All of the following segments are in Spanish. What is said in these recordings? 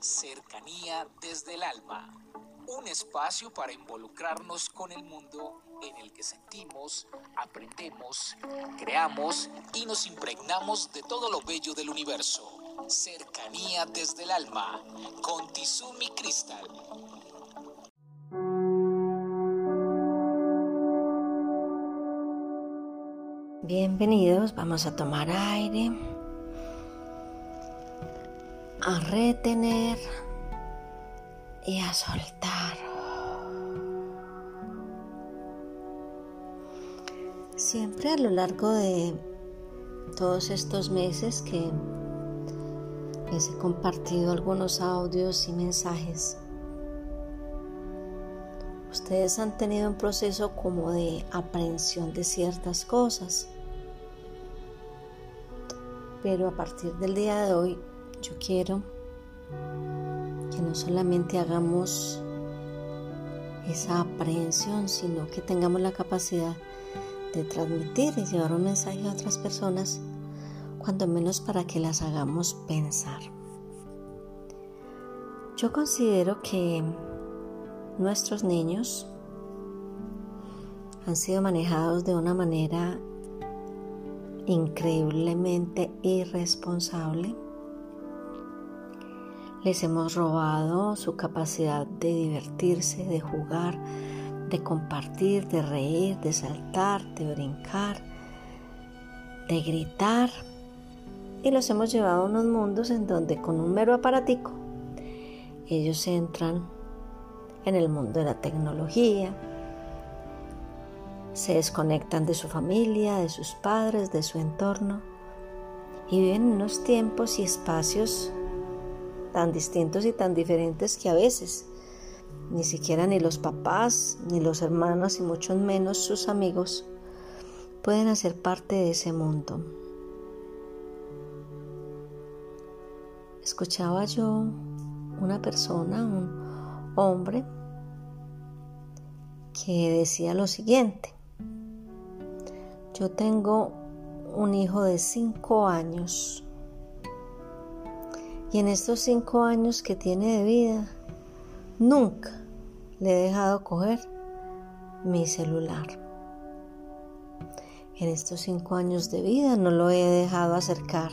Cercanía desde el alma. Un espacio para involucrarnos con el mundo en el que sentimos, aprendemos, creamos y nos impregnamos de todo lo bello del universo. Cercanía desde el alma con Tizumi Crystal. Bienvenidos, vamos a tomar aire, a retener y a soltar. Siempre a lo largo de todos estos meses que les he compartido algunos audios y mensajes, ustedes han tenido un proceso como de aprehensión de ciertas cosas. Pero a partir del día de hoy yo quiero que no solamente hagamos esa aprehensión, sino que tengamos la capacidad de transmitir y llevar un mensaje a otras personas, cuando menos para que las hagamos pensar. Yo considero que nuestros niños han sido manejados de una manera increíblemente irresponsable. Les hemos robado su capacidad de divertirse, de jugar, de compartir, de reír, de saltar, de brincar, de gritar. Y los hemos llevado a unos mundos en donde con un mero aparatico ellos entran en el mundo de la tecnología, se desconectan de su familia, de sus padres, de su entorno y viven en unos tiempos y espacios tan distintos y tan diferentes que a veces ni siquiera ni los papás, ni los hermanos y mucho menos sus amigos pueden hacer parte de ese mundo. Escuchaba yo una persona, un hombre, que decía lo siguiente. Yo tengo un hijo de cinco años y en estos cinco años que tiene de vida, nunca le he dejado coger mi celular. En estos cinco años de vida no lo he dejado acercar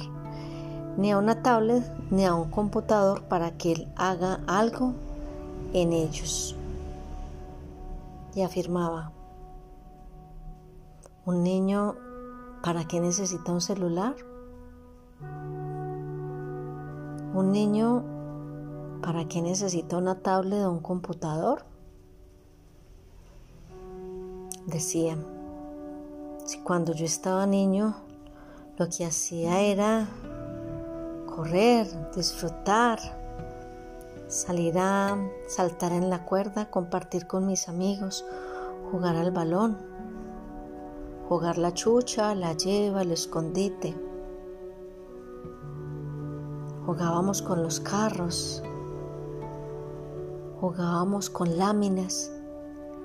ni a una tablet ni a un computador para que él haga algo en ellos. Y afirmaba, un niño, ¿para qué necesita un celular? Un niño, ¿para qué necesita una tablet o un computador? Decía, si cuando yo estaba niño lo que hacía era correr, disfrutar, salir a saltar en la cuerda, compartir con mis amigos, jugar al balón, jugar la chucha, la lleva, el escondite. Jugábamos con los carros, jugábamos con láminas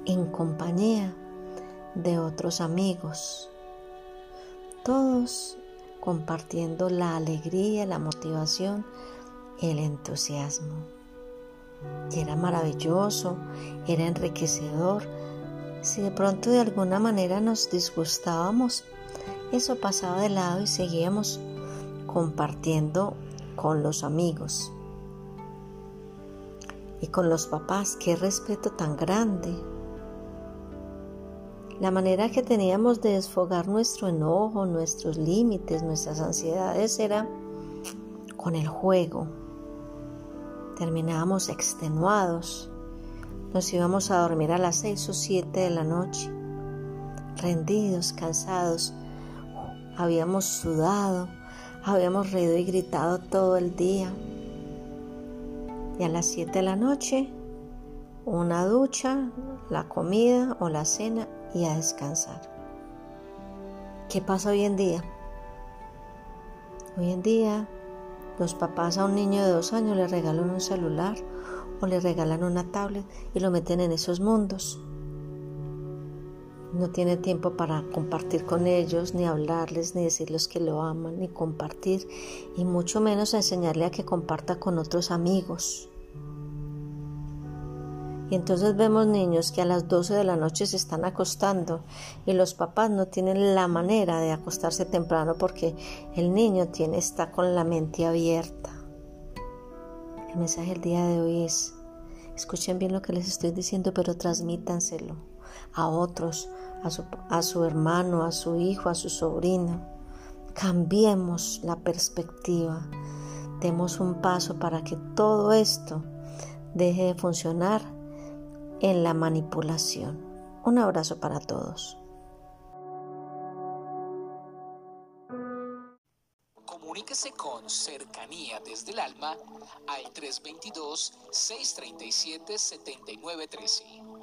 en compañía de otros amigos, todos compartiendo la alegría, la motivación, el entusiasmo. Y era maravilloso, era enriquecedor. Si de pronto de alguna manera nos disgustábamos, eso pasaba de lado y seguíamos compartiendo con los amigos. Y con los papás, qué respeto tan grande, la manera que teníamos de desfogar nuestro enojo, nuestros límites, nuestras ansiedades era con el juego. Terminábamos extenuados. Nos íbamos a dormir a las seis o siete de la noche, rendidos, cansados. Habíamos sudado, habíamos reído y gritado todo el día. Y a las siete de la noche, una ducha, la comida o la cena y a descansar. ¿Qué pasa hoy en día? Hoy en día los papás a un niño de dos años le regalan un celular o le regalan una tablet y lo meten en esos mundos. No tiene tiempo para compartir con ellos, ni hablarles, ni decirles que lo aman, ni compartir, y mucho menos enseñarle a que comparta con otros amigos. Y entonces vemos niños que a las 12 de la noche se están acostando y los papás no tienen la manera de acostarse temprano porque el niño tiene, está con la mente abierta. El mensaje del día de hoy es, escuchen bien lo que les estoy diciendo, pero transmítanselo a otros, a su, a su hermano, a su hijo, a su sobrino. Cambiemos la perspectiva. Demos un paso para que todo esto deje de funcionar en la manipulación. Un abrazo para todos. Comuníquese con cercanía desde el alma al 322-637-7913.